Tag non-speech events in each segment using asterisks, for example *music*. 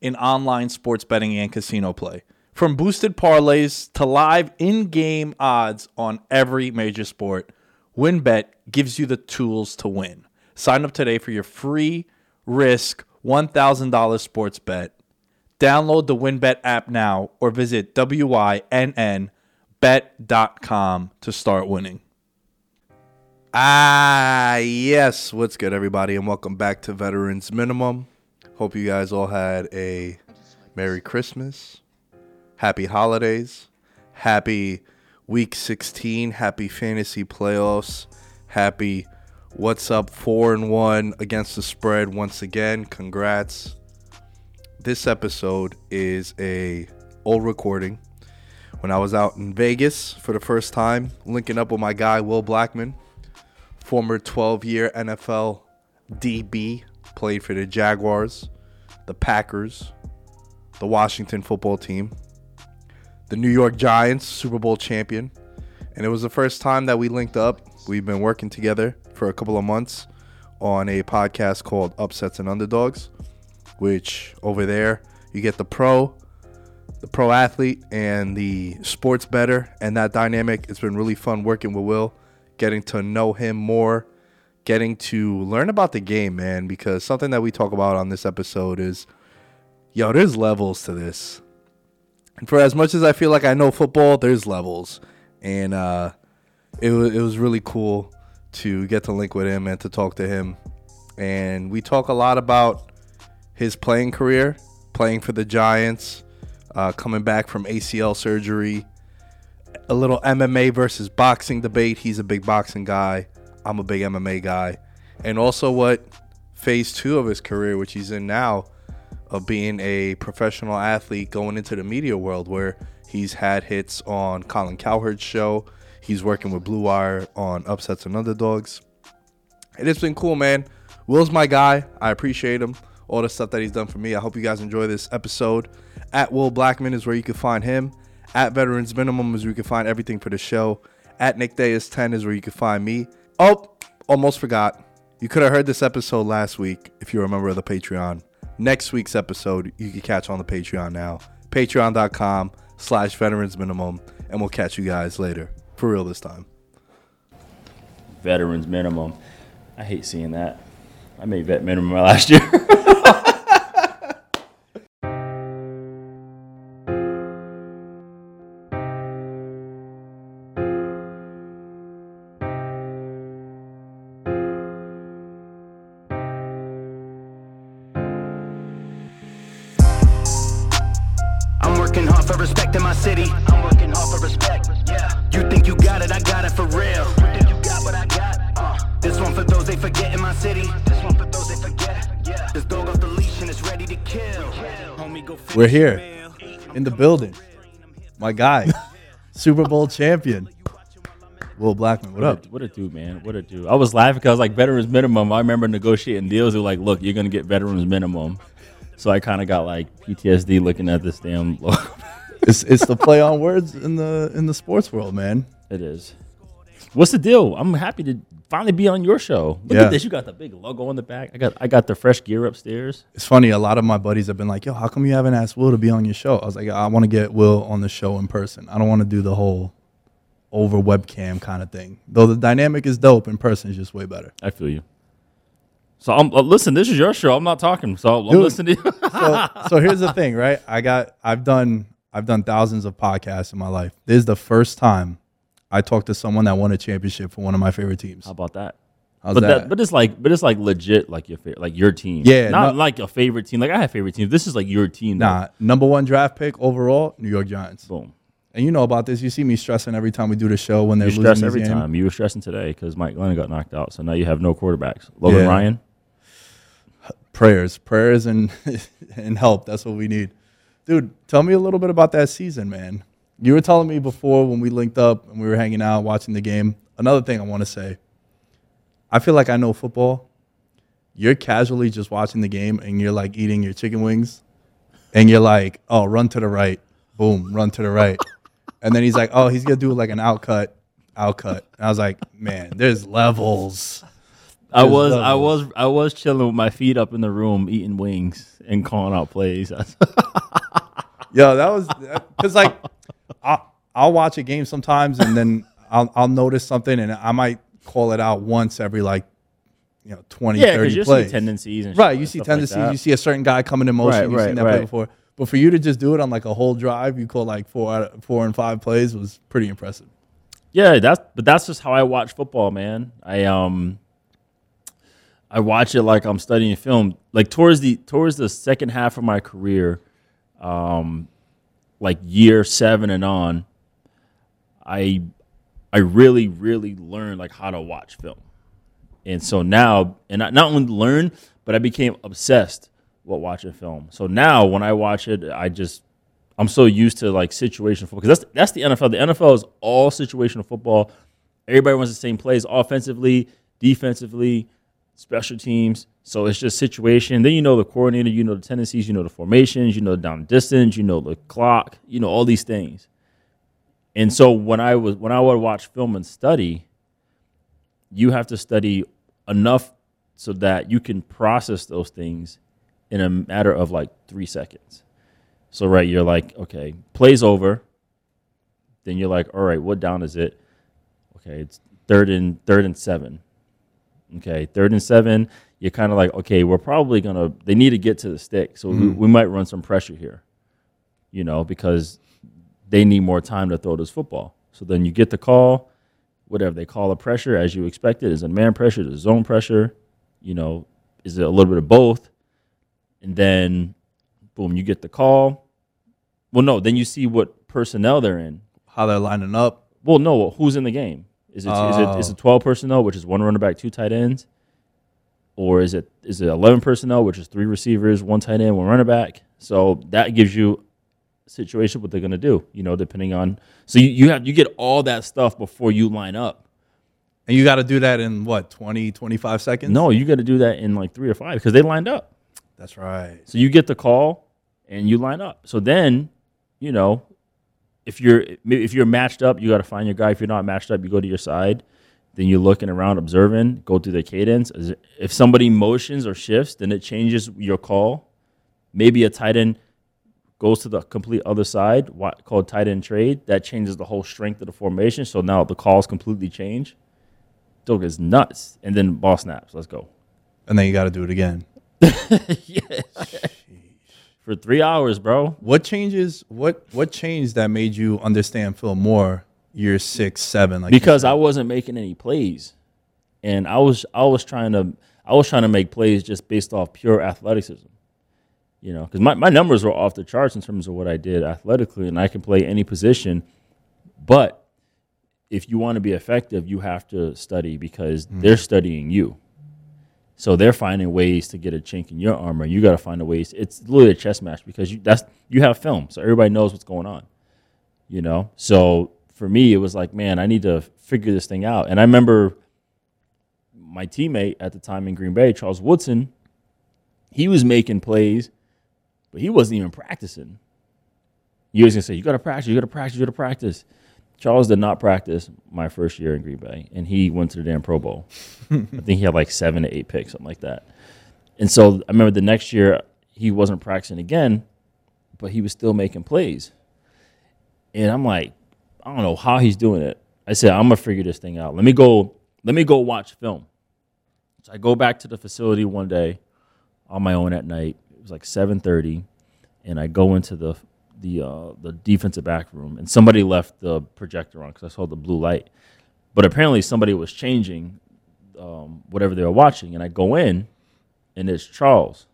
in online sports betting and casino play. From boosted parlays to live in game odds on every major sport, WynnBET gives you the tools to win. Sign up today for your free risk $1,000 sports bet. Download the WynnBET app now or visit WYNNBet.com to start winning. Ah, yes. What's good, everybody, and welcome back to Veterans Minimum. Hope you guys all had a Merry Christmas, Happy Holidays, Happy Week 16, Happy Fantasy Playoffs, Happy What's Up 4 and 1 against the spread once again. Congrats. This episode is a old recording. When I was out in Vegas for the first time, linking up with my guy Will Blackmon, former 12-year NFL DB, played for the Jaguars, the Packers, the Washington football team, the New York Giants, Super Bowl champion. And it was the first time that we linked up. We've been working together for a couple of months on a podcast called Upsets and Underdogs which over there you get the pro, the pro athlete, and the sports better, and that dynamic. It's been really fun working with Will, getting to know him more, getting to learn about the game, man. Because something that we talk about on this episode is, yo, there's levels to this. And for as much as I feel like I know football, there's levels, and uh, it was it was really cool to get to link with him and to talk to him. And we talk a lot about his playing career, playing for the Giants, uh, coming back from ACL surgery, a little MMA versus boxing debate. He's a big boxing guy. I'm a big MMA guy. And also what phase two of his career, which he's in now, of being a professional athlete going into the media world where he's had hits on Colin Cowherd's show. He's working with Blue Wire on Upsets and Underdogs. And it's been cool, man. Will's my guy. I appreciate him all the stuff that he's done for me. I hope you guys enjoy this episode. At Will Blackmon is where you can find him. At Veterans Minimum is where you can find everything for the show. At Nick Day is 10 is where you can find me. Oh, almost forgot. You could have heard this episode last week if you're a member of the Patreon. Next week's episode you can catch on the Patreon now. Patreon.com slash veterans minimum. And we'll catch you guys later. For real this time. Veterans minimum. I hate seeing that. I made vet minimum *laughs* last year. *laughs* We're here in the building. My guy, *laughs* Super Bowl champion, Will Blackmon. What up? What a dude, man. What a dude. I was laughing because I was like, veterans minimum. I remember negotiating deals. They were like, look, you're going to get veterans minimum. So I kind of got like PTSD looking at this damn logo. It's it's the play on words in the in the sports world, man. it is. What's the deal? I'm happy to finally be on your show. Look Yeah. at this. You got the big logo on the back. I got I got the fresh gear upstairs. It's funny. A lot of my buddies have been like, "Yo, how come you haven't asked Will to be on your show?" I was like, "I want to get Will on the show in person. I don't want to do the whole over webcam kind of thing. Though the dynamic is dope in person, is just way better." I feel you. So I'm uh, listen. This is your show. I'm not talking. So I'm Dude. listening to you. so, so here's the thing, right? I got I've done I've done thousands of podcasts in my life. This is the first time I talked to someone that won a championship for one of my favorite teams. How about that? How's but that? but it's like but it's like legit like your fa- like your team. Yeah, not no- like a favorite team. Like I have favorite teams. This is like your team. though. nah, number one draft pick overall, New York Giants. Boom. And you know about this. You see me stressing every time we do the show when they're You losing every games. time. You were stressing today because Mike Glennon got knocked out. So now you have no quarterbacks. Logan Yeah. Ryan. Prayers, prayers, and *laughs* and help. That's what we need, dude. Tell me a little bit about that season, man. You were telling me before when we linked up and we were hanging out watching the game. Another thing I want to say. I feel like I know football. You're casually just watching the game and you're like eating your chicken wings, and you're like, "Oh, run to the right, boom, run to the right," and then he's like, "Oh, he's gonna do like an outcut, outcut." And I was like, "Man, there's levels." I There's was I was I was chilling with my feet up in the room eating wings and calling out plays. *laughs* Yo, that was because like I'll, watch a game sometimes and then *laughs* I'll I'll notice something and I might call it out once every like you know 20, yeah, 30 because you plays. see tendencies and right, you see stuff like tendencies. you see a certain guy coming in motion. Right, you've right, seen that play before. But for you to just do it on like a whole drive, you call like four out of, four and five plays was pretty impressive. Yeah, that's but that's just how I watch football, man. I um I watch it like I'm studying film. Like towards the towards the second half of my career, um like year 7 and on, I I really really learned like how to watch film. And so now and I not only learned, but I became obsessed with watching film. So now when I watch it, I just I'm so used to like situational football because that's that's the NFL. The NFL is all situational football. Everybody runs the same plays offensively, defensively, special teams. So it's just situation. Then you know the coordinator, you know the tendencies, you know the formations, you know the down distance, you know the clock, you know all these things. And so when I was when I would watch film and study, you have to study enough so that you can process those things in a matter of like three seconds. So right, you're like, okay, plays over. Then you're like, all right, what down is it? Okay, it's third and third and seven. Okay, third and seven. You're kind of like, okay, we're probably gonna. They need to get to the stick, so we, mm-hmm. we might run some pressure here. You know, because they need more time to throw this football. So then you get the call, whatever they call a pressure as you expected. Is it man pressure? Is it zone pressure? You know, is it a little bit of both? And then, boom, you get the call. Well, no, then you see what personnel they're in. How they're lining up. Well, no, who's in the game? Is it is it is Oh. it twelve personnel, which is one running back, two tight ends, or is it is it eleven personnel, which is three receivers, one tight end, one running back? So that gives you situation what they're gonna do. You know, depending on so you, you have you get all that stuff before you line up. And you got to do that in what 20, 25 seconds. No, you got to do that in like three or five because they lined up. that's right. So you get the call and you line up. So then, you know, if you're if you're matched up, you got to find your guy. If you're not matched up, you go to your side. Then you're looking around, observing, go through the cadence. If somebody motions or shifts, then it changes your call. Maybe a tight end goes to the complete other side, called tight end trade. That changes the whole strength of the formation. So now the calls completely change. Dog is nuts, and then ball snaps. Let's go. And then you got to do it again. *laughs* Yes. For three hours, bro. What changes? What what changed that made you understand Phil more? Year six, seven, like because? I wasn't making any plays, and I was I was trying to I was trying to make plays just based off pure athleticism. You know, because my, my numbers were off the charts in terms of what I did athletically, and I can play any position. But if you want to be effective, you have to study because mm. they're studying you. So they're finding ways to get a chink in your armor. You got to find a ways. It's literally a chess match because you that's you have film, so everybody knows what's going on. You know, so for me, it was like, man, I need to figure this thing out. And I remember my teammate at the time in Green Bay, Charles Woodson, he was making plays, but he wasn't even practicing. You was gonna say, you gotta practice, you gotta practice, you gotta practice. Charles did not practice my first year in Green Bay, and he went to the damn Pro Bowl. I think he had like seven to eight picks, something like that. And so I remember the next year he wasn't practicing again, but he was still making plays. And I'm like, I don't know how he's doing it. I said, I'm gonna figure this thing out. Let me go. Let me go watch film. So I go back to the facility one day on my own at night. It was like 7:30, and I go into the the uh, the defensive back room, and somebody left the projector on because I saw the blue light. But apparently, somebody was changing um, whatever they were watching, and I go in, and it's Charles.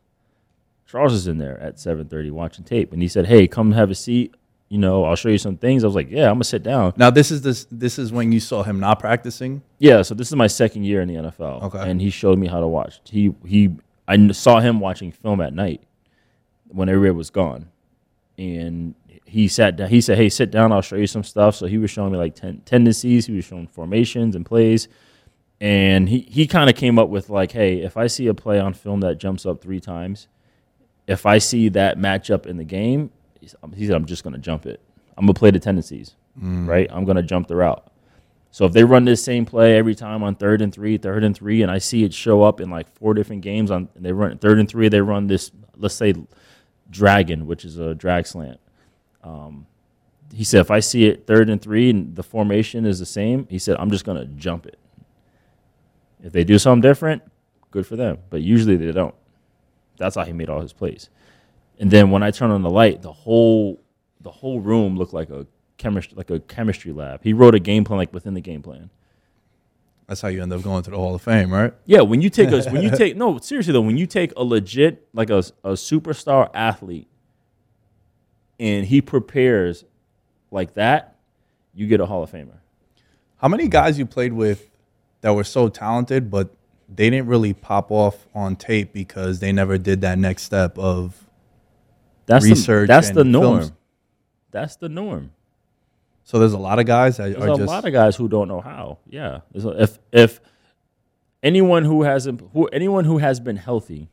Charles is in there at 7:30 watching tape, and he said, "Hey, come have a seat. You know, I'll show you some things." I was like, "Yeah, I'm gonna sit down." Now this is this this is when you saw him not practicing. Yeah, so this is my second year in the NFL. Okay. And he showed me how to watch. He he I saw him watching film at night when everybody was gone. And he sat down he said, Hey, sit down, I'll show you some stuff. So he was showing me like ten- tendencies, he was showing formations and plays. And he, he kind of came up with like, hey, if I see a play on film that jumps up three times, if I see that matchup in the game, he said, he said I'm just gonna jump it. I'm gonna play the tendencies, mm. right? I'm gonna jump the route. So if they run this same play every time on third and three, third and three, and I see it show up in like four different games on, they run third and three, they run this, let's say, dragon, which is a drag slant. Um, he said if I see it third and three and the formation is the same, he said I'm just gonna jump it. If they do something different, good for them. But usually they don't. That's how he made all his plays. And then when I turned on the light, the whole the whole room looked like a chemistry like a chemistry lab. He wrote a game plan like within the game plan. That's how you end up going to the Hall of Fame, right? Yeah, when you take a *laughs* when you take no seriously though, when you take a legit like a a superstar athlete, and he prepares like that, you get a Hall of Famer. How many guys you played with that were so talented, but they didn't really pop off on tape because they never did that next step of That's Research The, that's the norm. films. That's the norm. So there's a lot of guys that There's are a just lot of guys who don't know how. Yeah, There's a- if if anyone who hasn't who anyone who has been healthy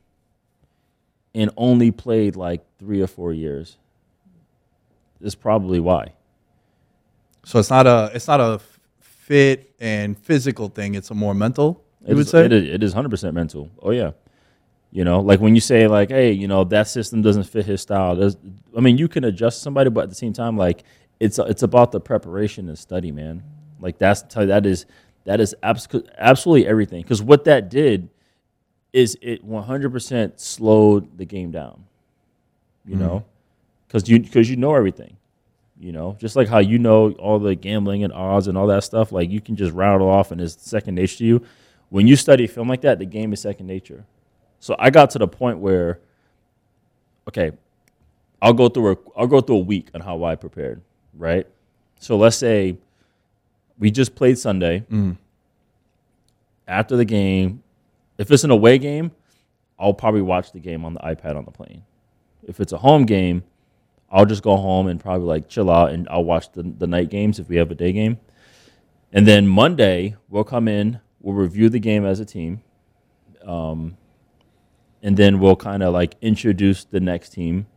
and only played like three or four years is probably why. so it's not a it's not a fit and physical thing. It's a more mental. You It would is- say it is, it is 100% mental. Oh yeah. You know, like when you say like, hey, you know, that system doesn't fit his style. There's, I mean, you can adjust somebody, but at the same time, like it's it's about the preparation and study, man. Like that's that is that is abs- absolutely everything. Because what that did is it 100% slowed the game down. You mm-hmm. know, because you because you know everything. You know, just like how you know all the gambling and odds and all that stuff, like you can just rattle off and it's second nature to you. When you study film like that, the game is second nature. So I got to the point where, okay, I'll go through a I'll go through a week on how I prepared, right? So let's say we just played Sunday. After the game, if it's an away game, I'll probably watch the game on the iPad on the plane. If it's a home game, I'll just go home and probably like chill out and I'll watch the, the night games if we have a day game. And then Monday, we'll come in, we'll review the game as a team. Um, and then we'll kind of like introduce the next team.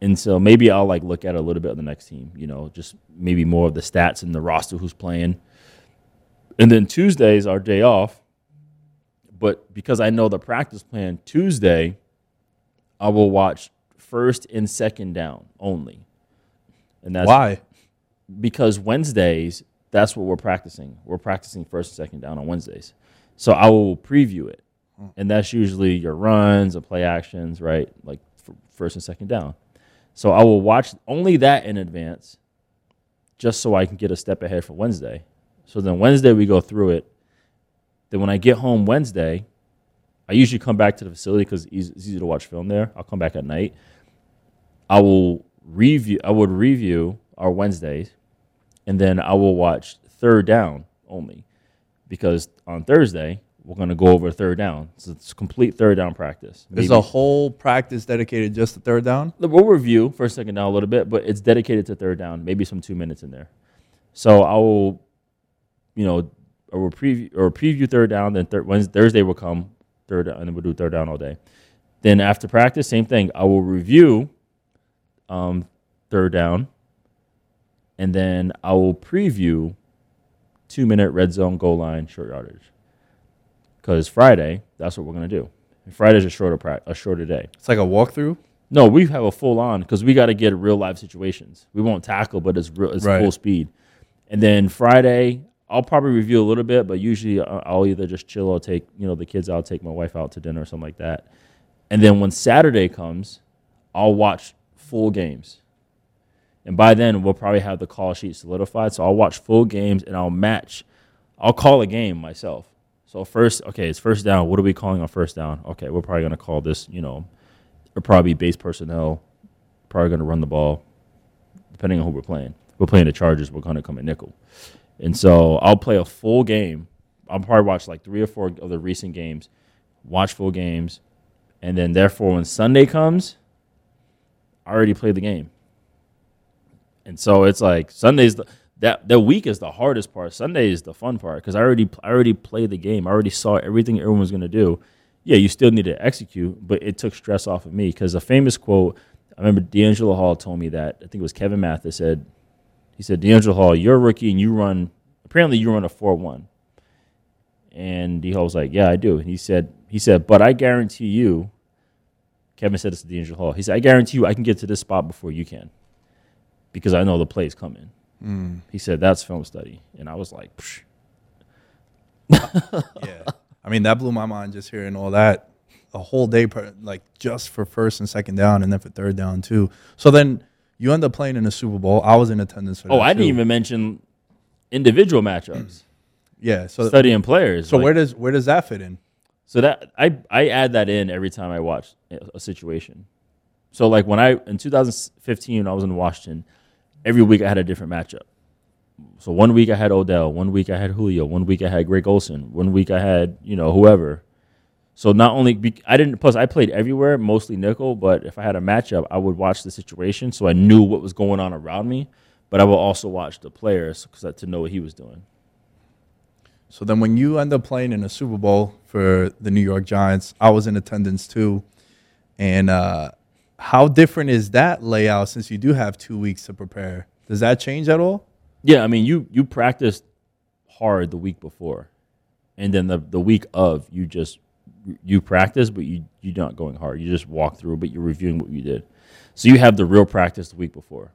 And so maybe I'll like look at a little bit of the next team, you know, just maybe more of the stats and the roster who's playing. And then Tuesday is our day off. But because I know the practice plan Tuesday, I will watch first and second down only. And that's why because Wednesdays, that's what we're practicing. We're practicing first and second down on Wednesdays. So I will preview it. Hmm. And that's usually your runs and play actions, right? Like first and second down. So I will watch only that in advance just so I can get a step ahead for Wednesday. So then Wednesday we go through it. Then when I get home Wednesday, I usually come back to the facility because it's easy to watch film there. I'll come back at night. I will review. I would review our Wednesdays, and then I will watch third down only, because on Thursday we're going to go over third down. So it's complete third down practice. there's Maybe- a whole practice dedicated just to third down. we'll review first, second down a little bit, but it's dedicated to third down. Maybe some two minutes in there. So I will, you know, or we'll preview or preview third down. Then thir- Wednesday, Thursday will come third and then we'll do third down all day. Then after practice, same thing. I will review um, third down, and then I will preview two minute red zone goal line short yardage. Because Friday, that's what we're gonna do. Friday's a shorter pra- a shorter day. It's like a walkthrough. No, we have a full on because we got to get real life situations. We won't tackle, but it's real, it's Right. full speed. And then Friday, I'll probably review a little bit, but usually I- I'll either just chill or take you know the kids out, take my wife out to dinner or something like that. And then when Saturday comes, I'll watch full games. And by then, we'll probably have the call sheet solidified. So I'll watch full games and I'll match. I'll call a game myself. So first, okay, it's first down. What are we calling on first down? Okay, we're probably gonna call this. You know, it'll probably base personnel. Probably gonna run the ball, depending on who we're playing. If we're playing the Chargers. We're gonna come at nickel. And so I'll play a full game. I'll probably watch like three or four of the recent games, watch full games, and then therefore when Sunday comes, I already played the game. And so it's like Sunday's the that the week is the hardest part. Sunday is the fun part because I already I already played the game. I already saw everything everyone was gonna do. Yeah, you still need to execute, but it took stress off of me because a famous quote. I remember D'Angelo Hall told me that I think it was Kevin Mathis said he said, D'Angelo Hall, you're a rookie and you run, apparently you run a 4 1. And D Hall was like, Yeah, I do. And he said, he said, but I guarantee you, Kevin said this to D'Angelo Hall. He said, I guarantee you I can get to this spot before you can. Because I know the play's coming. Mm. He said, That's film study. And I was like. *laughs* Yeah. I mean, that blew my mind just hearing all that. A whole day, per, like just for first and second down, and then for third down too. So then you end up playing in the Super Bowl. I was in attendance for Oh, that. I didn't even mention individual matchups, *clears throat* Yeah. So studying players. so Like, where does where does that fit in? So that I I add that in every time I watch a- a situation. So like when I in 2015 when I was in Washington, every week I had a different matchup. So one week I had Odell, one week I had Julio, one week I had Greg Olsen, one week I had you know whoever. So not only be, I didn't plus I played everywhere, mostly nickel, but if I had a matchup, I would watch the situation so I knew what was going on around me, but I will also watch the players cause to know what he was doing. So then when you end up playing in a Super Bowl for the New York Giants, I was in attendance too. And uh, how different is that layout since you do have two weeks to prepare? Does that change at all? Yeah, I mean, you you practiced hard the week before, and then the the week of you just you practice, but you you're not going hard. You just walk through, but you're reviewing what you did. So you have the real practice the week before,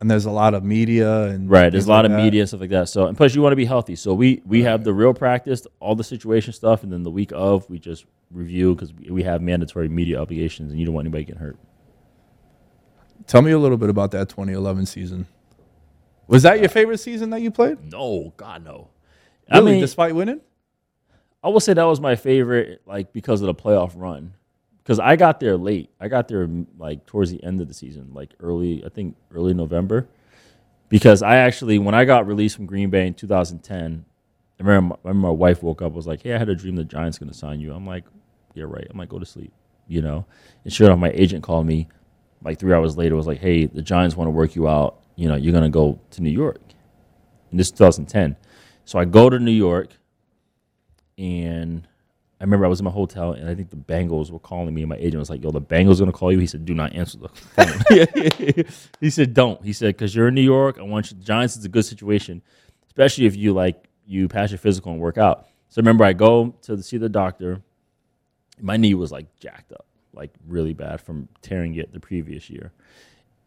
And there's a lot of media and right? There's a lot like of that. media and stuff like that. So and plus you want to be healthy. So we we have the real practice, all the situation stuff, and then the week of we just review because we have mandatory media obligations, and you don't want anybody getting hurt. Tell me a little bit about that 2011 season. Was that your favorite season that you played? No, God no. Really, I mean, despite winning? I will say that was my favorite, like because of the playoff run. Because I got there late. I got there like towards the end of the season, like early, I think early November. Because I actually, when I got released from Green Bay in 2010, I remember, I remember my wife woke up was like, "Hey, I had a dream the Giants going to sign you." I'm like, "Yeah, right." I'm like, "Go to sleep," you know. And sure enough, my agent called me like three hours later. Was like, "Hey, the Giants want to work you out. You know, you're going to go to New York." And this is 2010. So I go to New York and I remember I was in my hotel, and I think the Bengals were calling me, and my agent was like, "Yo, the Bengals gonna call you." He said, "Do not answer the phone." *laughs* he said, "Don't." He said, "Because you're in New York. I want you. Giants is a good situation, especially if you like you pass your physical and work out." So remember, I go to see the doctor. My knee was like jacked up, like really bad from tearing it the previous year.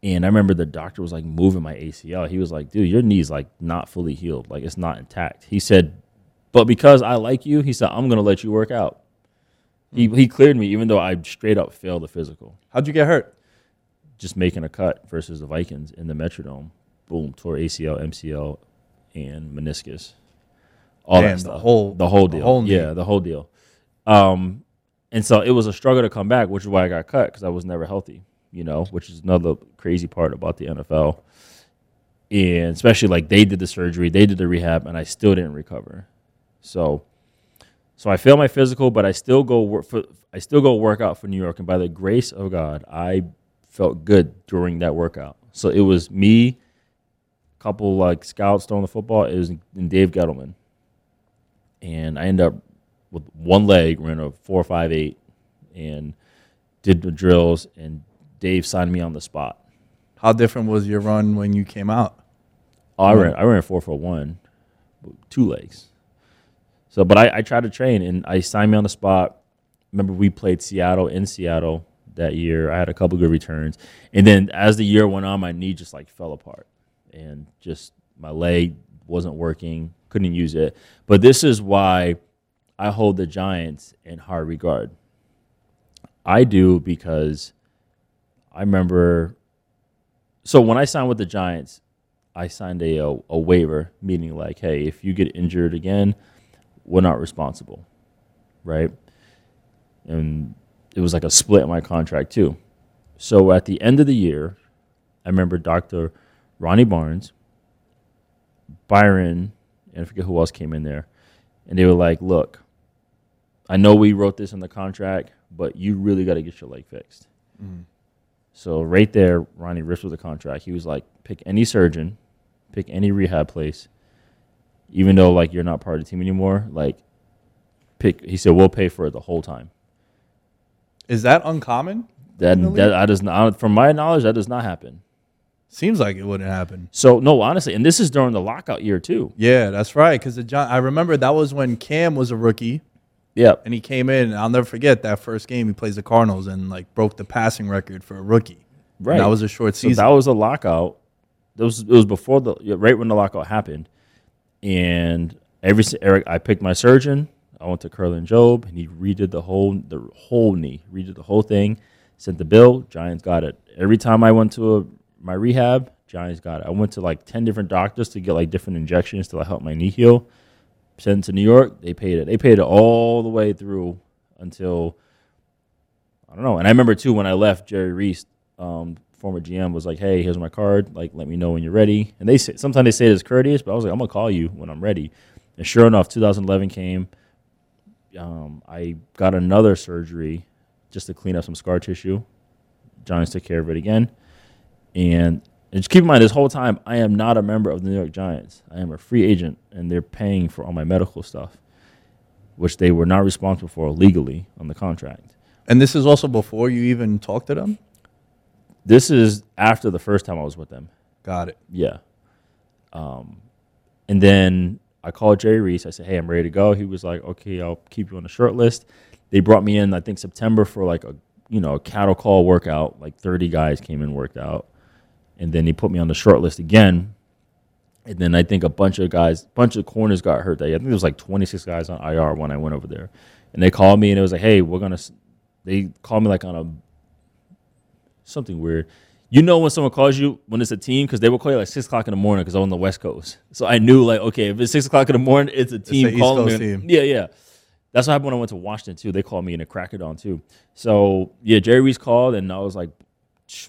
And I remember the doctor was like moving my ACL. He was like, dude, your knee's like not fully healed. Like it's not intact. He said, but because I like you, he said, I'm going to let you work out. He, he cleared me even though I straight up failed the physical. How'd you get hurt? Just making a cut versus the Vikings in the Metrodome. Boom, tore ACL, MCL, and meniscus. All Damn, that the stuff. whole- the whole the deal. whole knee. yeah, the whole deal. Um, and so it was a struggle to come back, which is why I got cut because I was never healthy. You know, which is another crazy part about the NFL. And especially like they did the surgery, they did the rehab, and I still didn't recover. So, so I failed my physical, but I still go work for. I still go work out for New York, and by the grace of God, I felt good during that workout. So it was me, a couple like scouts throwing the football. It was and Dave Gettleman, and I ended up with one leg, ran a four five eight, and did the drills. And Dave signed me on the spot. How different was your run when you came out? Oh, I ran I ran four for one, two legs. So, but I, I tried to train and I signed me on the spot. Remember, we played Seattle in Seattle that year. I had a couple good returns, and then as the year went on, my knee just like fell apart, and just my leg wasn't working, couldn't use it. But this is why I hold the Giants in high regard. I do because I remember. So when I signed with the Giants, I signed a, a, a waiver, meaning like, hey, if you get injured again, we're not responsible, right? And it was like a split in my contract too. So at the end of the year, I remember Dr. Ronnie Barnes, Byron, and I forget who else came in there, and they were like, "Look, I know we wrote this in the contract, but you really got to get your leg fixed." Mm-hmm. So right there, Ronnie ripped with the contract. He was like, "Pick any surgeon, pick any rehab place, even though like you're not part of the team anymore. Like, pick." He said, "We'll pay for it the whole time." Is that uncommon? That that I does not, from my knowledge, that does not happen. Seems like it wouldn't happen. So no, honestly, and this is during the lockout year too. Yeah, that's right. Because the John, I remember that was when Cam was a rookie Yep. and he came in. And I'll never forget that first game he plays the Cardinals and like broke the passing record for a rookie. And Right. that was a short So season. that was a lockout. That was it was before the right when the lockout happened, and every Eric, I picked my surgeon. I went to Kerlan-Jobe, and he redid the whole the whole knee, redid the whole thing. Sent the bill. Giants got it. Every time I went to a, my rehab, Giants got it. I went to like ten different doctors to get like different injections to like, help my knee heal. Sent to New York. They paid it. They paid it all the way through until I don't know. And I remember too when I left, Jerry Reese, um, former GM, was like, "Hey, here's my card. Like, let me know when you're ready." And they say sometimes they say it as courteous, but I was like, "I'm gonna call you when I'm ready." And sure enough, 2011 came. Um, I got another surgery just to clean up some scar tissue. Giants took care of it again, and, and just keep in mind this whole time I am not a member of the New York Giants. I am a free agent, and they're paying for all my medical stuff, which they were not responsible for legally on the contract. and this is also before you even talked to them. This is after the first time I was with them. Got it. Yeah. Um, and then I called Jerry Reese. I said, "Hey, I'm ready to go." He was like, "Okay, I'll keep you on the short list." They brought me in, I think September for like a you know a cattle call workout. Like 30 guys came and worked out, and then he put me on the short list again. And then I think a bunch of guys, bunch of corners got hurt that. I think there was like 26 guys on IR when I went over there, and they called me and it was like, "Hey, we're gonna." They called me like on a something weird. You know when someone calls you when it's a team because they will call you like six o'clock in the morning because I'm on the West Coast. So I knew like okay, if it's six o'clock in the morning, it's a team East calling me. team. Yeah, yeah. That's what happened when I went to Washington too. They called me in a crackerdon too. So yeah, Jerry Reese called and I was like,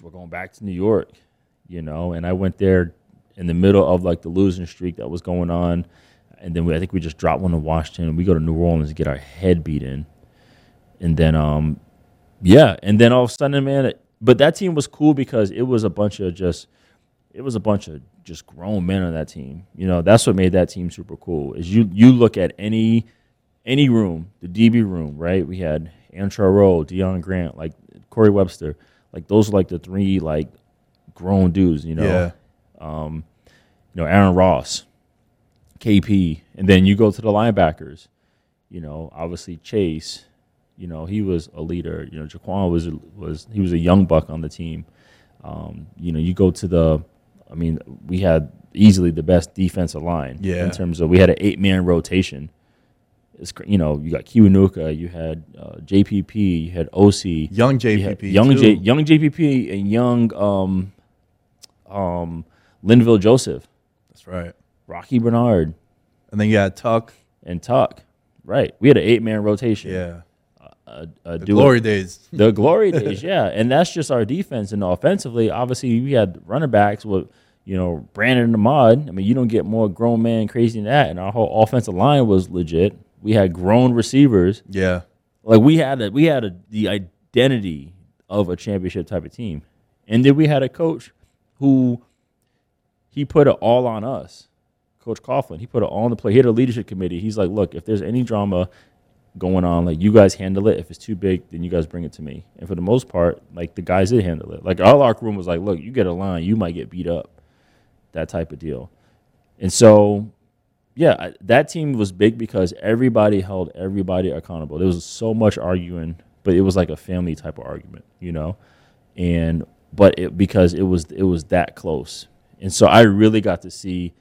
we're going back to New York, you know. And I went there in the middle of like the losing streak that was going on, and then we, I think we just dropped one to Washington. We go to New Orleans to get our head beat in, and then um yeah, and then all of a sudden, man, it, but that team was cool because it was a bunch of just, it was a bunch of just grown men on that team. You know, that's what made that team super cool. Is you you look at any any room, the DB room, right? We had Antrel Rolle, Deon Grant, like Corey Webster, like those are like the three like grown dudes. You know, Yeah. um, you know Aaron Ross, KP, and then you go to the linebackers. You know, obviously Chase. You know, he was a leader. You know, Jaquan was was he was a young buck on the team. Um, you know, you go to the. I mean, we had easily the best defensive line. Yeah. In terms of we had an eight man rotation. It's you know you got Kiwanuka, you had uh, JPP, you had Osi, Young you JPP. young too. J, young JPP, and young um, um, Linval Joseph, That's right. Rocky Bernard, And then you had Tuck. and Tuck. Right, we had an eight man rotation. Yeah. *laughs* The glory days. the glory days, yeah, and that's just our defense. And offensively, obviously, we had running backs with you know Brandon Ahmad. I mean, you don't get more grown man crazy than that. And our whole offensive line was legit. We had grown receivers. Yeah. Like we had a, we had a, the identity of a championship type of team, and then we had a coach who he put it all on us. Coach Coughlin, he put it all on the play. He had a leadership committee. He's like, look, if there's any drama going on, like you guys handle it. If it's too big, then you guys bring it to me. And for the most part, like the guys did handle it. Like our locker room was like, look, you get a line, you might get beat up. That type of deal. And so, yeah, that team was big because everybody held everybody accountable. There was so much arguing, but it was like a family type of argument, you know. And but it because it was it was that close, and so I really got to see.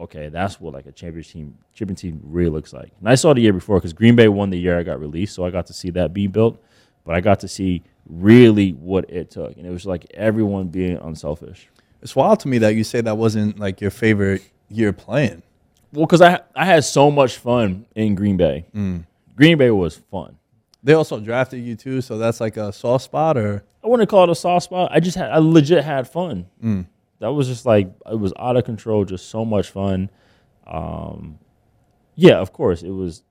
Okay, that's what like a championship team, team really looks like. And I saw the year before because Green Bay won the year I got released, so I got to see that be built. But I got to see really what it took, and it was like everyone being unselfish. It's wild to me that you say that wasn't like your favorite year playing. Well, because I I had so much fun in Green Bay. Mm. Green Bay was fun. They also drafted you too, so that's like a soft spot or I wouldn't call it a soft spot. I just had I legit had fun. Mm. That was just like it was out of control, just so much fun. Um, yeah, of course it was.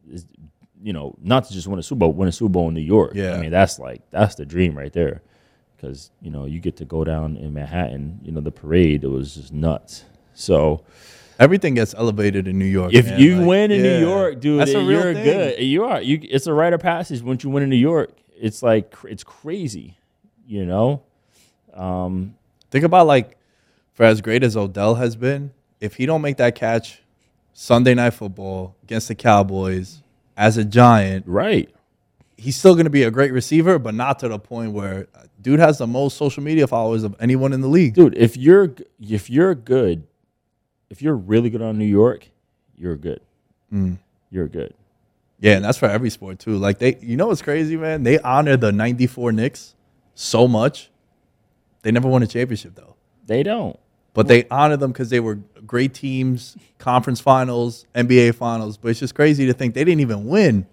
You know, not to just win a Super Bowl, win a Super Bowl in New York. Yeah. I mean that's like that's the dream right there, because you know you get to go down in Manhattan. You know the parade it was just nuts. So everything gets elevated in New York. if man. you Like, win in yeah. New York, dude, that's a real you're thing. good. You are. You. It's a rite of passage once you win in New York. It's like it's crazy, you know. Think about like for as great as Odell has been, if he don't make that catch Sunday night football against the Cowboys as a giant, Right. he's still going to be a great receiver, but not to the point where uh, dude has the most social media followers of anyone in the league. dude if you're if you're good if you're really good on new york you're good Mm. you're good Yeah, and that's for every sport too. Like they, you know, what's crazy, man? They honor the '94 Knicks so much. They never won a championship though, they don't but they honor them because they were great teams, conference finals, NBA finals. But it's just crazy to think they didn't even win,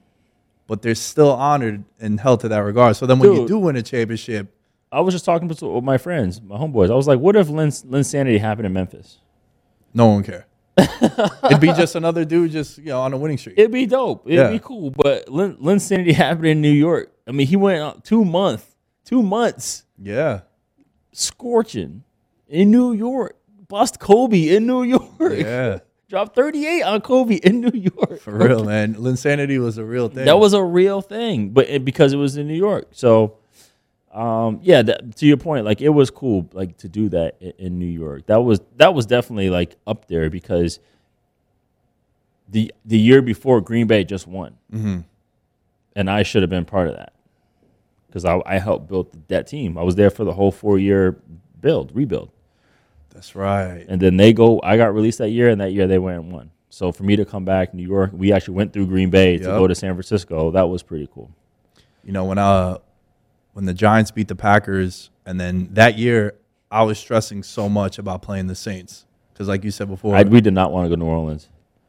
but they're still honored and held to that regard. So then when you do win a championship, i was just talking to with my friends my homeboys i was like what if lynn, Linsanity happened in memphis no one care. *laughs* It'd be just another dude, just you know, on a winning streak. it'd be dope it'd Yeah. be cool but lynn, Linsanity *laughs* happened in new york i mean he went out two months two months yeah, scorching in new york bust kobe in new york yeah, *laughs* dropped 38 on kobe in new york for real, *laughs* man. Linsanity was a real thing. That was a real thing, but it, because it was in New York. So, um, yeah, that, to your point, like it was cool, like to do that in, in New York. That was that was definitely like up there because the the year before Green Bay just won, and I should have been part of that because I, I helped build that team. I was there for the whole four year build rebuild. That's right. And then they go. I got released that year, and that year they went and won. So for me to come back, New York, we actually went through Green Bay to go to San Francisco. That was pretty cool. you know when uh when the Giants beat the Packers and then that year I was stressing so much about playing the Saints because like you said before I, we did not want to go to New Orleans.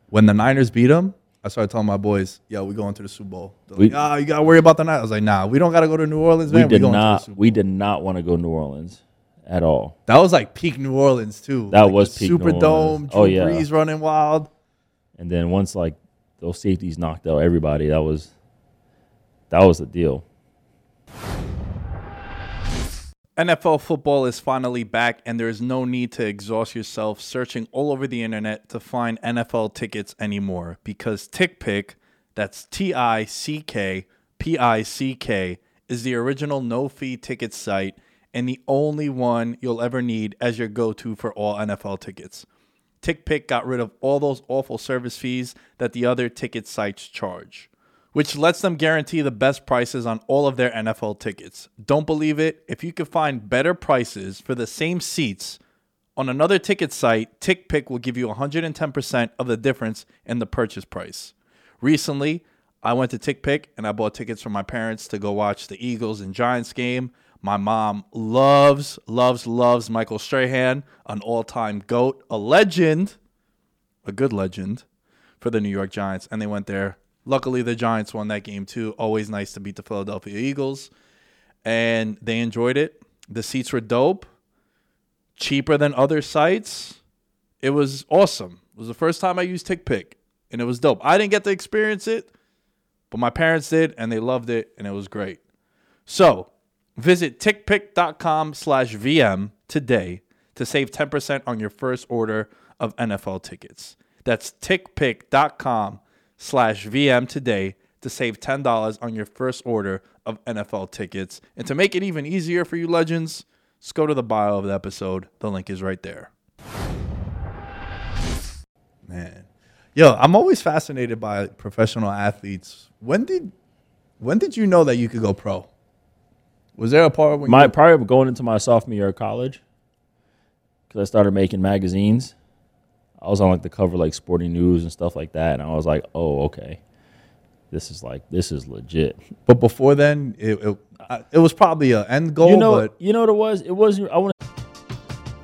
when the Niners beat them I started telling my boys yo we going to the Super Bowl They're We- like, ah you gotta worry about the night I was like nah we don't gotta go to New Orleans man we did going to the not. We Bowl." did not want to go to New Orleans at all. that was like peak New Orleans too That Like, was the peak New Superdome Orleans. Oh, Drew Oh, yeah. Brees running wild And then once like those safeties knocked out everybody, that was that was the deal. NFL football is finally back, and there is no need to exhaust yourself searching all over the internet to find NFL tickets anymore because TickPick, that's T I C K P I C K, is the original no fee ticket site and the only one you'll ever need as your go to for all NFL tickets. TickPick got rid of all those awful service fees that the other ticket sites charge which lets them guarantee the best prices on all of their NFL tickets. Don't believe it? If you can find better prices for the same seats on another ticket site, TickPick will give you 110% of the difference in the purchase price. Recently, I went to TickPick and I bought tickets for my parents to go watch the Eagles and Giants game. My mom loves, loves, loves Michael Strahan, an all time GOAT, a legend, a good legend for the New York Giants, and they went there. Luckily, the Giants won that game too. Always nice to beat the Philadelphia Eagles, and they enjoyed it. The seats were dope, cheaper than other sites. It was awesome. It was the first time I used TickPick, and it was dope. I didn't get to experience it, but my parents did, and they loved it, and it was great. So, visit tickpick.com slash VM today to save 10% on your first order of NFL tickets. That's tickpick.com slash VM today to save $10 on your first order of NFL tickets. And to make it even easier for you legends, just go to the bio of the episode. The link is right there. Man, yo, I'm always fascinated by professional athletes. When did when did you know that you could go pro? Was there a part when My you, probably going into my sophomore year of college, because I started making magazines. I was on like the cover like Sporting News and stuff like that, and I was like, oh okay, this is like this is legit. but before then, it it, it was probably an end goal. you know, but you know what it was? It was I want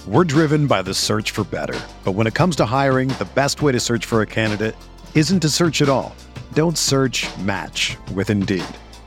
We're driven by the search for better. But when it comes to hiring, the best way to search for a candidate isn't to search at all. Don't search match with Indeed.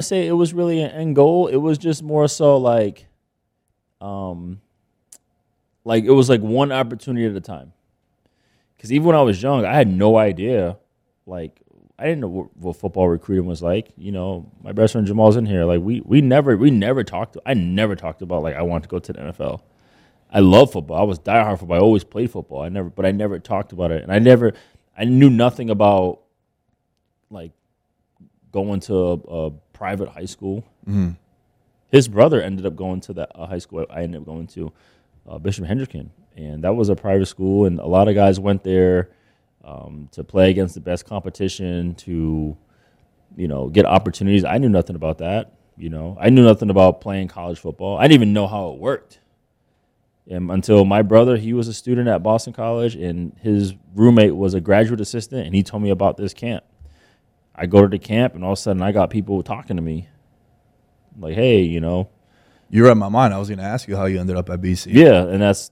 Say it was really an end goal. It was just more so like, um, like it was like one opportunity at a time. Because even when I was young, I had no idea. Like I didn't know what, what football recruiting was like. You know, my best friend Jamal's in here. Like we we never we never talked. I never talked about like I want to go to the NFL. I love football. I was diehard football. I always played football. I never, but I never talked about it, and I never, I knew nothing about like going to a, a private high school. His brother ended up going to that uh, high school I ended up going to, uh, Bishop Hendricken, and that was a private school, and a lot of guys went there um, to play against the best competition, to you know get opportunities. I knew nothing about that. You know, I knew nothing about playing college football. I didn't even know how it worked. And until my brother, he was a student at Boston College, and his roommate was a graduate assistant, and he told me about this camp. I go to the camp, and all of a sudden, I got people talking to me, like, "Hey, you know, you read my mind. I was going to ask you how you ended up at BC. yeah." And that's,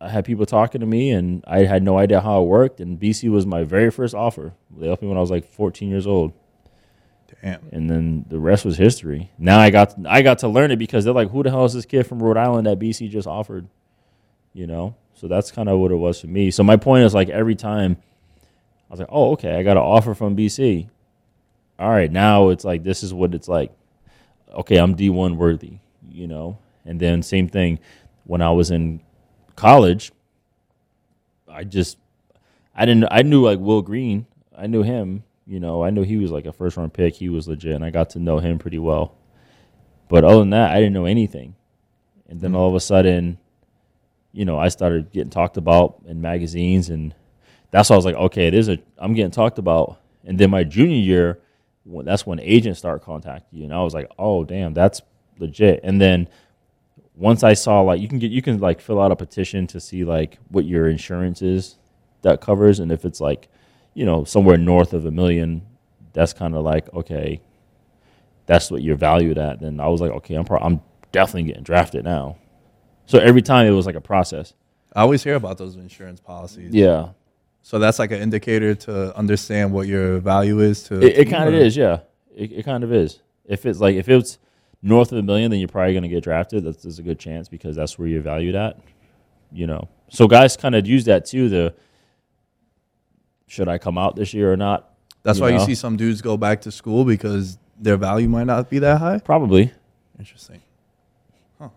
I had people talking to me, and I had no idea how it worked. And BC was my very first offer. They offered me when I was like 14 years old, Damn. and then the rest was history. Now I got, I got to learn it because they're like, "Who the hell is this kid from Rhode Island that BC just offered?" You know. So that's kind of what it was for me. So my point is like every time, I was like, "Oh, okay, I got an offer from BC." All right, now it's like this is what it's like. Okay, I'm D1 worthy, you know. And then same thing when I was in college. I just I didn't I knew like Will Green. I knew him, you know. I knew he was like a first round pick. He was legit, and I got to know him pretty well. But other than that, I didn't know anything. And then hmm. all of a sudden, you know, I started getting talked about in magazines, and that's why I was like, okay, it is a I'm getting talked about. And then my junior year, that's when agents start contacting you, and I was like, oh damn, that's legit. And then once I saw like you can get you can like fill out a petition to see like what your insurance is that covers, and if it's like you know somewhere north of a million, that's kind of like okay, that's what you're valued at. Then I was like, okay, I'm pro- I'm definitely getting drafted now. So every time it was like a process. I always hear about those insurance policies. Yeah, So that's like an indicator to understand what your value is to it, it kind of is. Yeah, it, it kind of is. If it's like if it's north of a million, then you're probably going to get drafted. That's there's a good chance because that's where you're valued at. You know, so guys kind of use that too. The should I come out this year or not? That's you why you see some dudes go back to school because their value might not be that high. Probably. Interesting. Huh.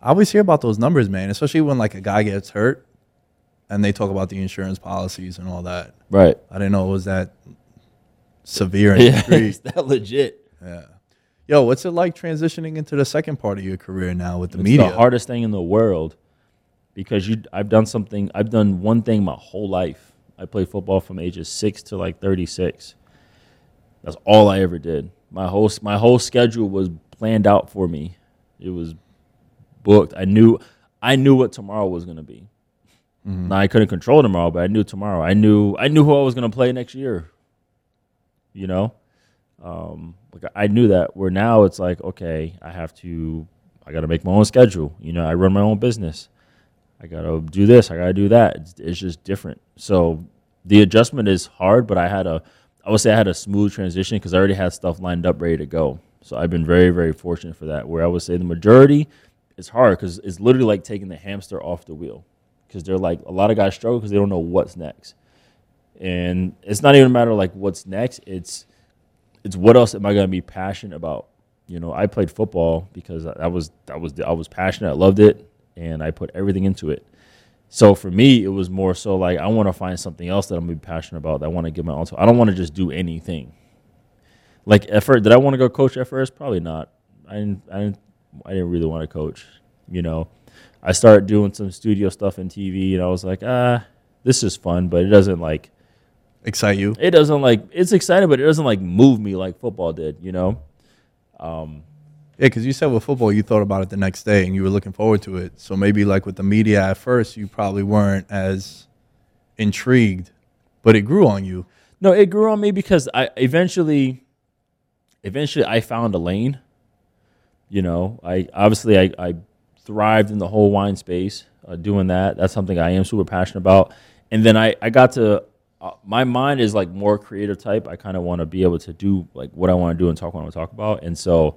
I always hear about those numbers, man, especially when like a guy gets hurt and they talk about the insurance policies and all that. Right. I didn't know it was that severe Yeah, *laughs* it's that legit. Yeah. Yo, what's it like transitioning into the second part of your career now with the media? It's media? the hardest thing in the world because you. I've done something. I've done one thing my whole life. I played football from ages six to like thirty six. That's all I ever did. My whole my whole schedule was planned out for me. It was booked. I knew I knew what tomorrow was gonna be. Now I couldn't control tomorrow, but I knew tomorrow. I knew I knew who I was going to play next year. You know, um, like I knew that. Where now it's like, okay, I have to, I got to make my own schedule. You know, I run my own business. I got to do this. I got to do that. It's, it's just different. So the adjustment is hard, but I had a, I would say I had a smooth transition because I already had stuff lined up, ready to go. So I've been very, very fortunate for that. Where I would say the majority, it's hard because it's literally like taking the hamster off the wheel because they're like a lot of guys struggle because they don't know what's next, and it's not even a matter of like what's next. It's it's what else am I going to be passionate about? You know, I played football because I was I was I was passionate, I loved it, and I put everything into it. So for me, it was more so like I want to find something else that I'm gonna be passionate about. That I want to give my all to. I don't want to just do anything. Like first, did I want to go coach at first? Probably not. I didn't. I didn't. I didn't really want to coach. You know, I started doing some studio stuff in TV, and I was like, ah, this is fun, but it doesn't like Excite you? it doesn't like it's exciting, but it doesn't like move me like football did. You know. Yeah, because you said with football, you thought about it the next day and you were looking forward to it. So maybe like with the media at first, you probably weren't as intrigued, but it grew on you. No, it grew on me because I eventually, eventually, I found a lane. You know, I obviously I, I thrived in the whole wine space, uh, doing that. That's something I am super passionate about. And then I I got to uh, my mind is like more creative type. I kind of want to be able to do like what I want to do and talk what I want to talk about. And so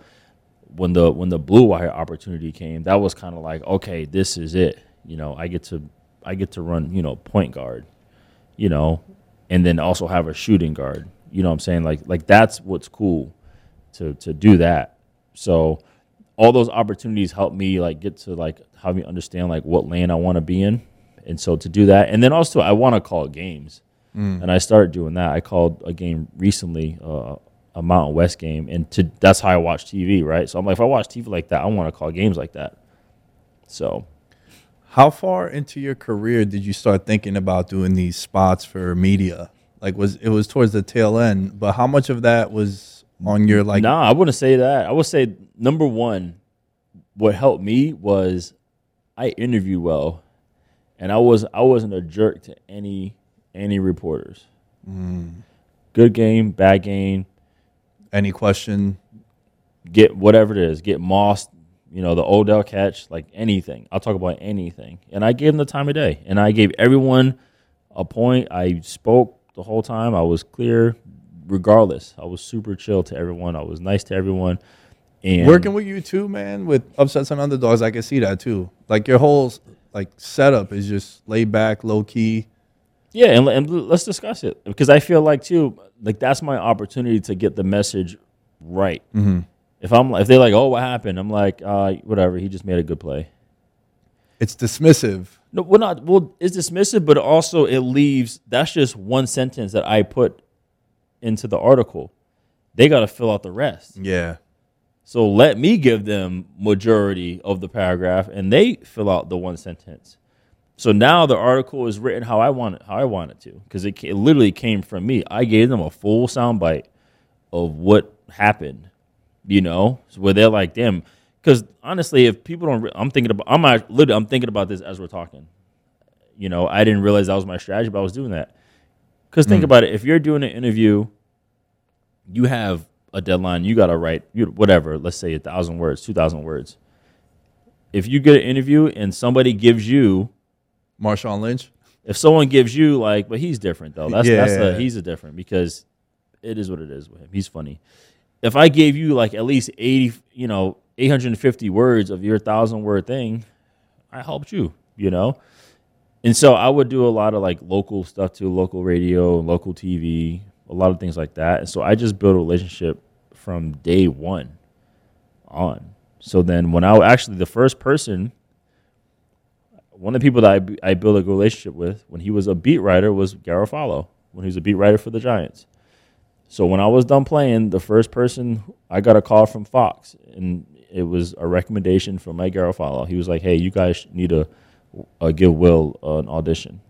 when the when the blue wire opportunity came, that was kind of like okay, this is it. You know, I get to I get to run you know point guard you know, and then also have a shooting guard. You know what I'm saying? Like like that's what's cool to to do that. So all those opportunities help me like get to like help me understand like what lane I want to be in. And so to do that, and then also I want to call games, and I started doing that. I called a game recently, uh, a Mountain West game, and to that's how I watch TV, right? So I'm like, if I watch TV like that, I want to call games like that. So How far into your career did you start thinking about doing these spots for media? Like was it was towards the tail end, but how much of that was on your like nah, I wouldn't say that. I would say number one, what helped me was I interviewed well, and I was I wasn't a jerk to any any reporters. Mm. Good game, bad game, any question? get whatever it is, get mossed, you know, the Odell catch, like anything. I'll talk about anything, and I gave them the time of day, and I gave everyone a point. I spoke the whole time. I was clear, regardless. I was super chill to everyone. I was nice to everyone. And Working with you too, man, with upsets and underdogs, I can see that too. Like your whole like setup is just laid back, low key. Yeah, and, and let's discuss it because I feel like too, like that's my opportunity to get the message right. If I'm, if they're like, "Oh, what happened?" I'm like, uh, "Whatever. He just made a good play." It's dismissive. No, we're not. Well, it's dismissive, but also it leaves. That's just one sentence that I put into the article. They got to fill out the rest. Yeah. So let me give them majority of the paragraph, and they fill out the one sentence. So now the article is written how I want it, how I want it to, because it, it literally came from me. I gave them a full soundbite of what happened, you know, so where they're like, "Damn," because honestly, if people don't, re- I'm thinking about, I'm literally, I'm thinking about this as we're talking. You know, I didn't realize that was my strategy, but I was doing that. Because think hmm. about it, if you're doing an interview, you have a deadline. You got to write you, whatever. Let's say a thousand words, two thousand words. If you get an interview and somebody gives you, Marshawn Lynch. if someone gives you like, but he's different though. That's that's Yeah. a, he's a different because it is what it is with him. He's funny. If I gave you like at least eighty, you know, eight hundred and fifty words of your thousand word thing, I helped you. You know. And so I would do a lot of like local stuff too, local radio, local TV, a lot of things like that. And so I just built a relationship from day one on. So then when I actually the first person, one of the people that I, I built a relationship with when he was a beat writer was Garafolo, when he was a beat writer for the Giants. So when I was done playing, the first person I got a call from Fox, and it was a recommendation from Mike Garafolo. He was like, "Hey, you guys need to uh, give Will uh, an audition.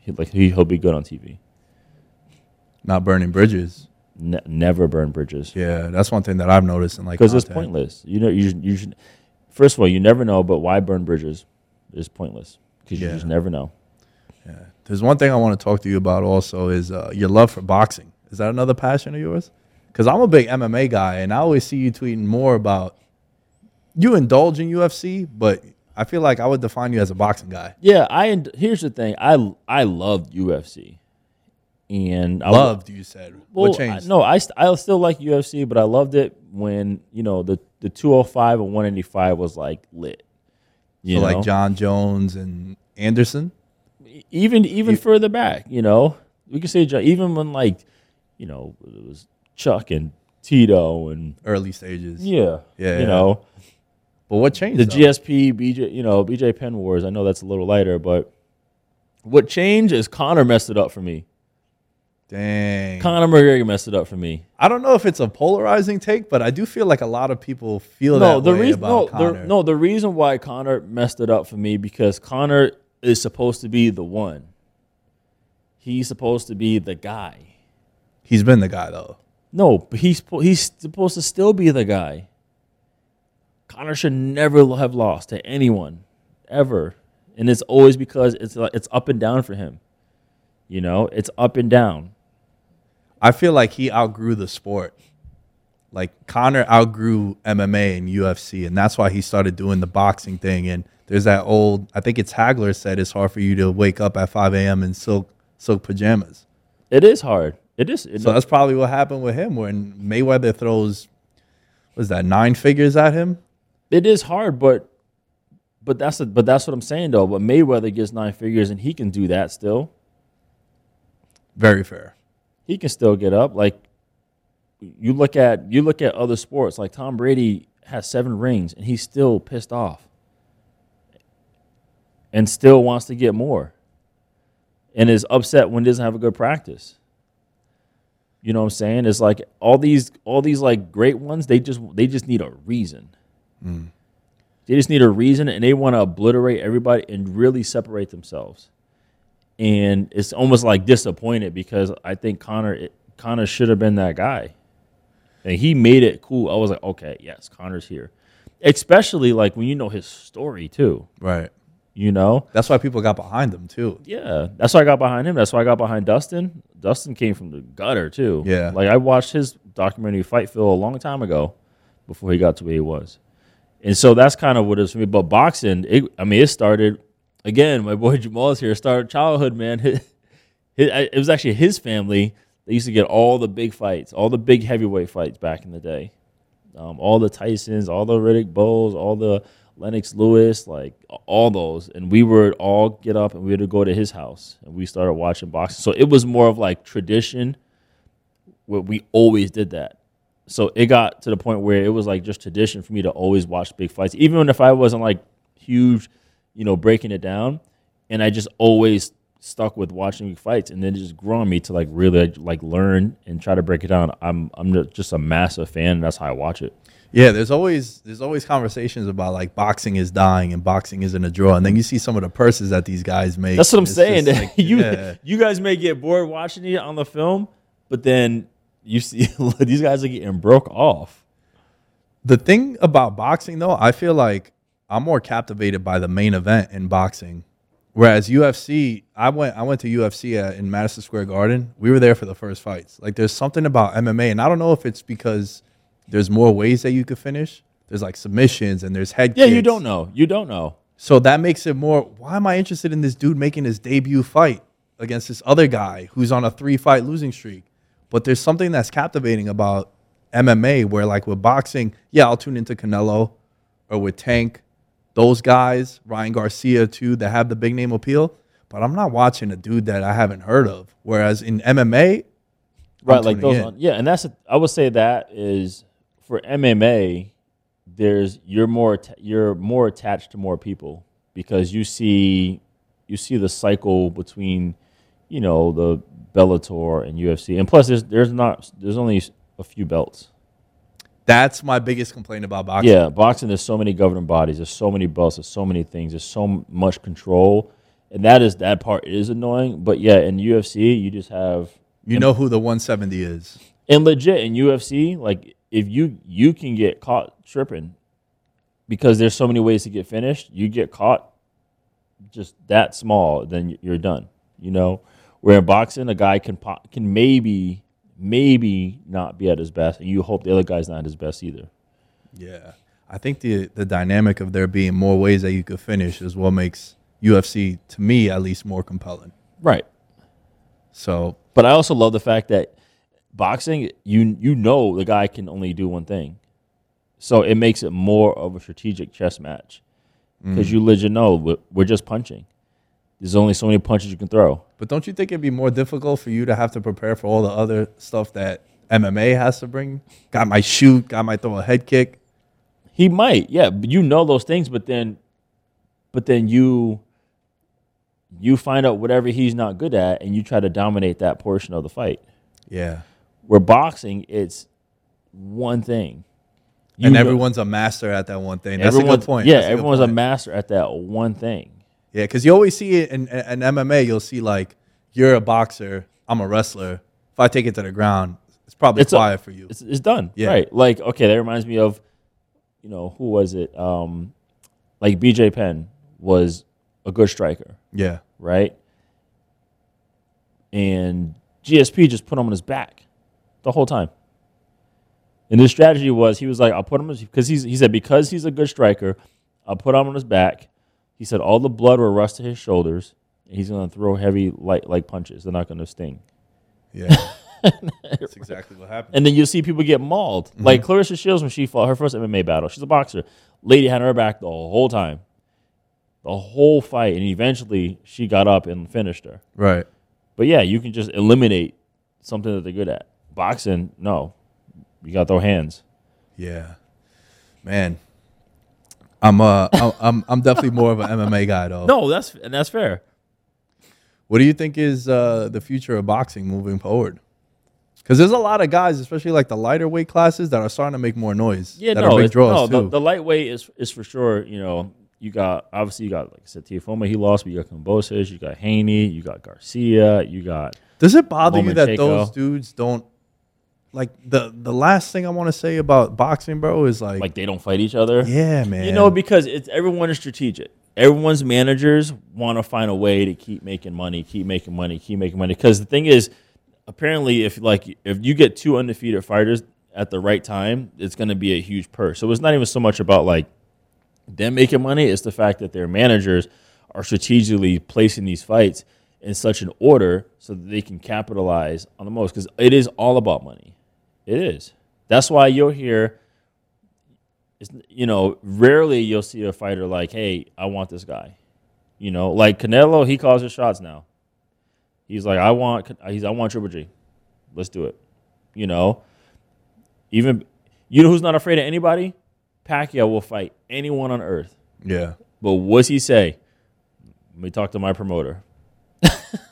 He like he, he'll be good on TV. Not burning bridges. Ne- never burn bridges Yeah, that's one thing that I've noticed in like because it's pointless. You know, you should- you should. First of all, you never know, but why burn bridges is pointless because you just never know. Yeah. There's one thing I want to talk to you about also is uh, your love for boxing. Is that another passion of yours? Because I'm a big MMA guy, and I always see you tweeting more about you indulge in UFC, but I feel like I would define you as a boxing guy. Yeah, I here's the thing. I I loved UFC, and I Loved, you said. Well, what changed? I, no, I st- I still like UFC, but I loved it when you know the the 205 and 185 was like lit. You So know, like Jon Jones and Anderson. even even further back, you know, we could say even when like, you know, it was Chuck and Tito and early stages. yeah, Yeah, you yeah. know, But what changed? the though? GSP BJ, you know, BJ Penn Wars. I know that's a little lighter, but what changed is Conor messed it up for me. Dang. Conor McGregor messed it up for me. I don't know if it's a polarizing take, but I do feel like a lot of people feel no, that the way reason no, about the, no, the reason why Conor messed it up for me because Conor is supposed to be the one. He's supposed to be the guy. He's been the guy though. No, but he's he's supposed to still be the guy. Conor should never have lost to anyone, ever, and it's always because it's like it's up and down for him. You know, it's up and down. I feel like he outgrew the sport. Like Conor outgrew MMA and UFC, and that's why he started doing the boxing thing. And there's that old, I think it's Hagler said it's hard for you to wake up at 5 a.m. in silk silk pajamas. It is hard. It is. It, So that's probably what happened with him when Mayweather throws, was that nine figures at him? It is hard, but but that's a, but that's what I'm saying though. But Mayweather gets nine figures, and he can do that still. Very fair. He can still get up. Like you look at you look at other sports, like Tom Brady has seven rings, and he's still pissed off, and still wants to get more, and is upset when he doesn't have a good practice. You know what I'm saying? It's like all these all these like great ones, they just they just need a reason. They just need a reason and they want to obliterate everybody and really separate themselves. And it's almost like disappointed because I think Conor it, Conor should have been that guy. And he made it cool. I was like, okay, yes, Conor's here. Especially like when you know his story too. Right. You know? That's why people got behind him too. Yeah. That's why I got behind him. That's why I got behind Dustin. Dustin came from the gutter too. Yeah. Like I watched his documentary Fightville a long time ago before he got to where he was. And so that's kind of what it is for me. But boxing, it, I mean, it started again. My boy Jamal's here. Started childhood, man. *laughs* His, his, it was actually his family that used to get all the big fights, all the big heavyweight fights back in the day. Um, all the Tysons, all the Riddick Bowes, all the Lennox Lewis, like all those. And we would all get up and we would go to his house and we started watching boxing. So it was more of like tradition where we always did that. So it got to the point where it was like just tradition for me to always watch big fights, even if I wasn't like huge, you know, breaking it down. And I just always stuck with watching big fights, and then it just grew on me to like really like learn and try to break it down. I'm I'm just a massive fan, and that's how I watch it. Yeah, there's always there's always conversations about like boxing is dying and boxing isn't a draw, and then you see some of the purses that these guys make. That's what I'm saying. *laughs* like, you yeah. you guys may get bored watching it on the film, but then you see *laughs* these guys are getting broke off. The thing about boxing though, I feel like I'm more captivated by the main event in boxing. Whereas UFC, I went I went to UFC at, in Madison Square Garden. We were there for the first fights. Like there's something about MMA, and I don't know if it's because there's more ways that you could finish. There's like submissions and there's head Yeah, you don't know. You don't know. So that makes it more. Why am I interested in this dude making his debut fight against this other guy who's on a three fight losing streak? But there's something that's captivating about MMA where, like with boxing, yeah, I'll tune into Canelo or with Tank, those guys, Ryan Garcia too, that have the big name appeal. But I'm not watching a dude that I haven't heard of. Whereas in MMA, right like those on, yeah and that's a, i would say that is for mma there's you're more you're more attached to more people because you see you see the cycle between you know the bellator and ufc and plus there's there's not there's only a few belts. That's my biggest complaint about boxing. yeah boxing there's so many governing bodies. There's so many belts. There's so many things. There's so much control. And that is that part is annoying. But yeah in ufc you just have You know who the 170 is. And legit in UFC, like if you you can get caught tripping because there's so many ways to get finished, you get caught, just that small, then you're done. You know, where in boxing, a guy can po- can maybe maybe not be at his best, and you hope the other guy's not at his best either. Yeah. I think the the dynamic of there being more ways that you could finish is what makes UFC to me at least more compelling. Right. So But I also love the fact that boxing, you you know the guy can only do one thing, so it makes it more of a strategic chess match because mm. you legit know we're, we're just punching. There's only so many punches you can throw. But don't you think it'd be more difficult for you to have to prepare for all the other stuff that MMA has to bring? Got my shoot, got my throw a head kick. He might, yeah, but you know those things, but then, but then you you find out whatever he's not good at, and you try to dominate that portion of the fight. Yeah. Where boxing, it's one thing. You and know- everyone's a master at that one thing. That's a good point. Yeah, That's a good everyone's a master at that one thing. Yeah, because you always see it in, in, in MMA. You'll see like you're a boxer, I'm a wrestler. If I take it to the ground, it's probably It's a- for you. It's, it's done. Yeah. Right. Like, okay, that reminds me of, you know, who was it? Um, like BJ Penn was a good striker, Yeah, right? And GSP just put him on his back the whole time. And his strategy was he was like, I'll put him because he's he said because he's a good striker, I'll put him on his back. He said all the blood will rush to his shoulders, and he's gonna throw heavy light like punches. They're not gonna sting. yeah. *laughs* That's exactly what happened. And then you'll see people get mauled. Mm-hmm. Like Claressa Shields when she fought her first MMA battle. She's a boxer. Lady had her back the whole time. The whole fight. And eventually she got up and finished her. right. But yeah, you can just eliminate something that they're good at. Boxing, no. You gotta throw hands. Yeah, man. I'm uh I'm I'm, definitely more of an MMA guy though. No, that's and that's fair. What do you think is uh, the future of boxing moving forward? Because there's a lot of guys, especially like the lighter weight classes, that are starting to make more noise. Yeah, that no, are big draws no the, the lightweight is is for sure, you know, you got obviously you got like I said, Teofimo, he lost, but you got Kambosos, you got Haney, you got Garcia, you got Does it bother you that those dudes don't like the the last thing I want to say about boxing, bro, is like, like they don't fight each other. yeah, man. You know, because it's everyone is strategic. Everyone's managers want to find a way to keep making money, keep making money, keep making money. Because the thing is, apparently, if like if you get two undefeated fighters at the right time, it's going to be a huge purse. So it's not even so much about like them making money; it's the fact that their managers are strategically placing these fights in such an order so that they can capitalize on the most. Because it is all about money. It is. That's why you'll hear it's you know rarely you'll see a fighter like hey i want this guy. You know like canelo he calls his shots now. He's like i want he's i want triple g. Let's do it. You know? Even you know who's not afraid of anybody? Pacquiao will fight anyone on earth. Yeah, but what's he say? Let me talk to my promoter. *laughs*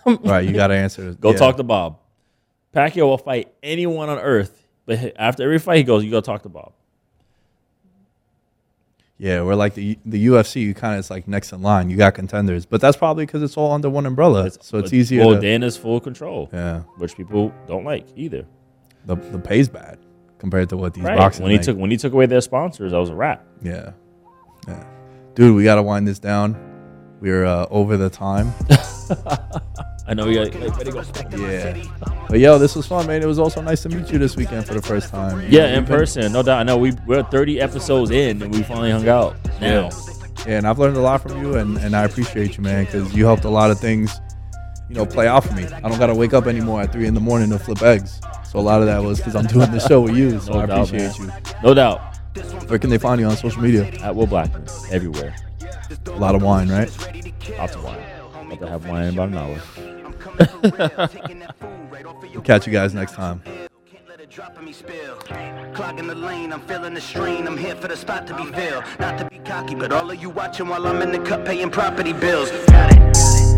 Right. You got to answer. go yeah. talk to bob. Pacquiao will fight anyone on earth but after every fight he goes you go talk to bob Yeah, we're like the the UFC. You kind of it's like next in line. You got contenders, but that's probably because it's all under one umbrella. so it's easier. well to, dana's full control yeah, which people don't like either. the the pay's bad compared to what these Right. boxing. When he make. took when he took away their sponsors, I was a wrap. Yeah. Yeah. Dude, we got to wind this down. We're uh, over the time. *laughs* I know we got. Like, ready to go. Yeah. But yo, this was fun, man. It was also nice to meet you this weekend for the first time. Yeah, in been- person, no doubt. I know we we're 30 episodes in and we finally hung out. Now, Yeah, and I've learned a lot from you, and, and I appreciate you, man, because you helped a lot of things, you know, play out for me. I don't got to wake up anymore at 3 in the morning to flip eggs. So a lot of that was because I'm doing the show with you. So *laughs* No I doubt, appreciate man. no doubt. Where can they find you on social media? At Will Blackmon, everywhere. A lot of wine, right? Lots of wine. About to have wine in about an hour. *laughs* Catch you guys next time. Can't let it drop on me spill. Clogging the lane, I'm feeling the strain. I'm here for the spot to be filled. Not to be cocky, but all of you watching while I'm in the cut paying property bills. Got it.